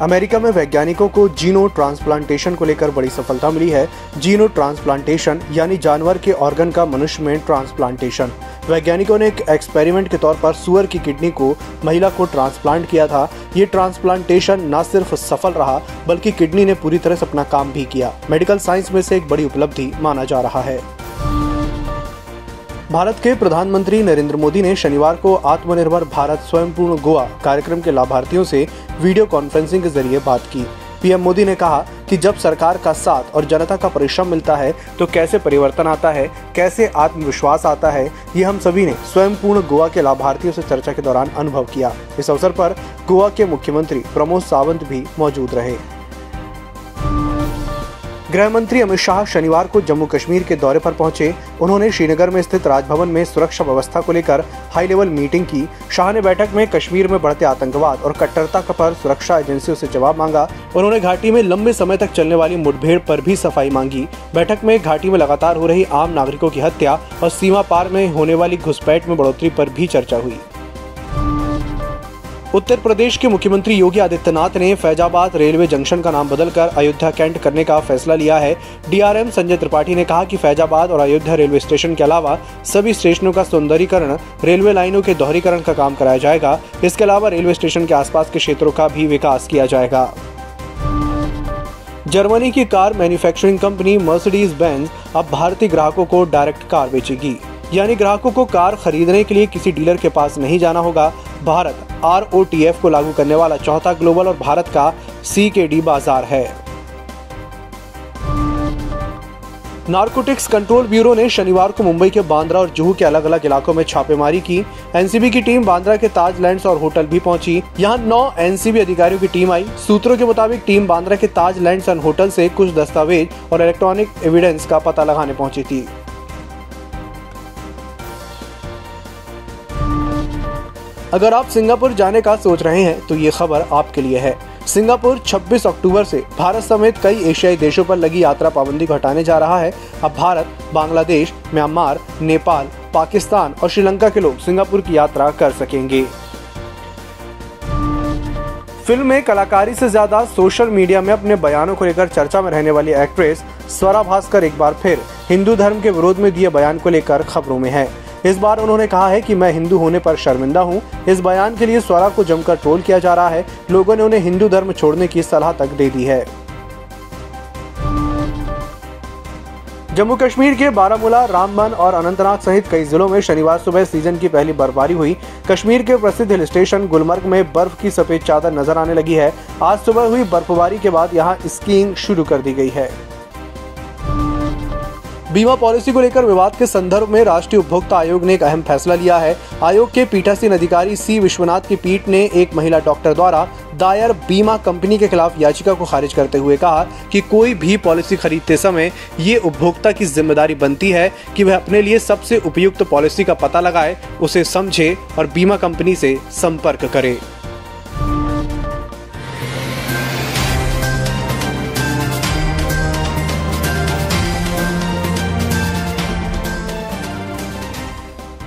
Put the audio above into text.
America में वैज्ञानिकों को जीनो ट्रांसप्लांटेशन को लेकर बड़ी सफलता मिली है। जीनो ट्रांसप्लांटेशन, यानी जानवर के ऑर्गन का मनुष्य में ट्रांसप्लांटेशन। वैज्ञानिकों ने एक एक्सपेरिमेंट के तौर पर सुअर की किडनी को, महिला को ट्रांसप्लांट किया था। ये ट्रांसप्लांटेशन न सिर्फ़ सफल रहा, बल्कि किडनी ने पूरी तरह से अपना काम भी किया। मेडिकल साइंस में से एक बड़ी उपलब्धि माना जा रहा है। भारत के प्रधानमंत्री नरेंद्र मोदी ने शनिवार को आत्मनिर्भर भारत स्वयंपूर्ण गोवा कार्यक्रम के लाभार्थियों से वीडियो कॉन्फ्रेंसिंग के ज़रिए बात की। पीएम मोदी ने कहा कि जब सरकार का साथ और जनता का परिश्रम मिलता है तो कैसे परिवर्तन आता है, कैसे आत्मविश्वास आता है, ये हम सभी ने स्वयंपूर्ण गोवा के लाभार्थियों से चर्चा के दौरान अनुभव किया। इस अवसर पर गोवा के मुख्यमंत्री प्रमोद सावंत भी मौजूद रहे। गृह मंत्री अमित शाह शनिवार को जम्मू कश्मीर के दौरे पर पहुँचे। उन्होंने श्रीनगर में स्थित राजभवन में सुरक्षा व्यवस्था को लेकर हाई लेवल मीटिंग की। शाह ने बैठक में कश्मीर में बढ़ते आतंकवाद और कट्टरता पर सुरक्षा एजेंसियों से जवाब मांगा। उन्होंने घाटी में लंबे समय तक चलने वाली मुठभेड़ पर भी सफ़ाई मांगी। बैठक में घाटी में लगातार हो रही आम नागरिकों की हत्या और सीमा पार में होने वाली घुसपैठ में बढ़ोतरी पर भी चर्चा हुई। उत्तर प्रदेश के मुख्यमंत्री योगी आदित्यनाथ ने फैजाबाद रेलवे जंक्शन का नाम बदलकर अयोध्या कैंट करने का फैसला लिया है। डीआरएम संजय त्रिपाठी ने कहा कि फैजाबाद और अयोध्या रेलवे स्टेशन के अलावा सभी स्टेशनों का सौंदर्यीकरण रेलवे लाइनों के दोहरीकरण का काम कराया जाएगा। इसके अलावा रेलवे स्टेशन के आसपास के क्षेत्रों का भी विकास किया जाएगा। जर्मनी की car manufacturing company Mercedes Benz अब भारतीय ग्राहकों को डायरेक्ट कार बेचेगी। यानी ग्राहकों को कार खरीदने के लिए किसी डीलर के पास नहीं जाना होगा। भारत आर को लागू करने वाला चौथा ग्लोबल और भारत का सी बाज़ार है। नार्कोटिक्स कंट्रोल ब्यूरो ने शनिवार को मुंबई के बांद्रा और जुहू के अलग अलग इलाकों में छापेमारी की। एनसीबी की टीम बांद्रा के ताज लैंड्स और होटल भी पहुँची। यहाँ नौ एनसीबी अधिकारियों की टीम आई। सूत्रों के मुताबिक टीम बांद्रा के ताज लैंड्स एंड होटल से कुछ दस्तावेज़ और इलेक्ट्रॉनिक एविडेंस का पता लगाने पहुँची थी। अगर आप सिंगापुर जाने का सोच रहे हैं तो ये खबर आपके लिए है। सिंगापुर 26 अक्टूबर से भारत समेत कई एशियाई देशों पर लगी यात्रा पाबंदी को हटाने जा रहा है। अब भारत, बांग्लादेश, म्यांमार, नेपाल, पाकिस्तान और श्रीलंका के लोग सिंगापुर की यात्रा कर सकेंगे। फ़िल्म में कलाकारी से ज़्यादा सोशल मीडिया में अपने बयानों को लेकर चर्चा में रहने वाली एक्ट्रेस स्वरा भास्कर एक बार फिर हिंदू धर्म के विरोध में दिए बयान को लेकर खबरों में है। इस बार उन्होंने कहा है कि मैं हिंदू होने पर शर्मिंदा हूँ। इस बयान के लिए स्वरा को जमकर ट्रोल किया जा रहा है। लोगों ने उन्हें हिंदू धर्म छोड़ने की सलाह तक दे दी है। जम्मू कश्मीर के बारामूला, रामबन और अनंतनाग सहित कई जिलों में शनिवार सुबह सीज़न की पहली बर्फबारी हुई। कश्मीर के प्रसिद्ध हिल स्टेशन गुलमर्ग में बर्फ़ की सफ़ेद चादर नज़र आने लगी है। आज सुबह हुई बर्फबारी के बाद यहाँ स्कीइंग शुरू कर दी गई है। बीमा पॉलिसी को लेकर विवाद के संदर्भ में राष्ट्रीय उपभोक्ता आयोग ने एक अहम फैसला लिया है। आयोग के पीठासीन अधिकारी सी विश्वनाथ की पीठ ने एक महिला डॉक्टर द्वारा दायर बीमा कंपनी के खिलाफ याचिका को खारिज करते हुए कहा कि कोई भी पॉलिसी खरीदते समय ये उपभोक्ता की ज़िम्मेदारी बनती है कि वह अपने लिए सबसे उपयुक्त पॉलिसी का पता लगाए, उसे समझे और बीमा कंपनी से संपर्क करे।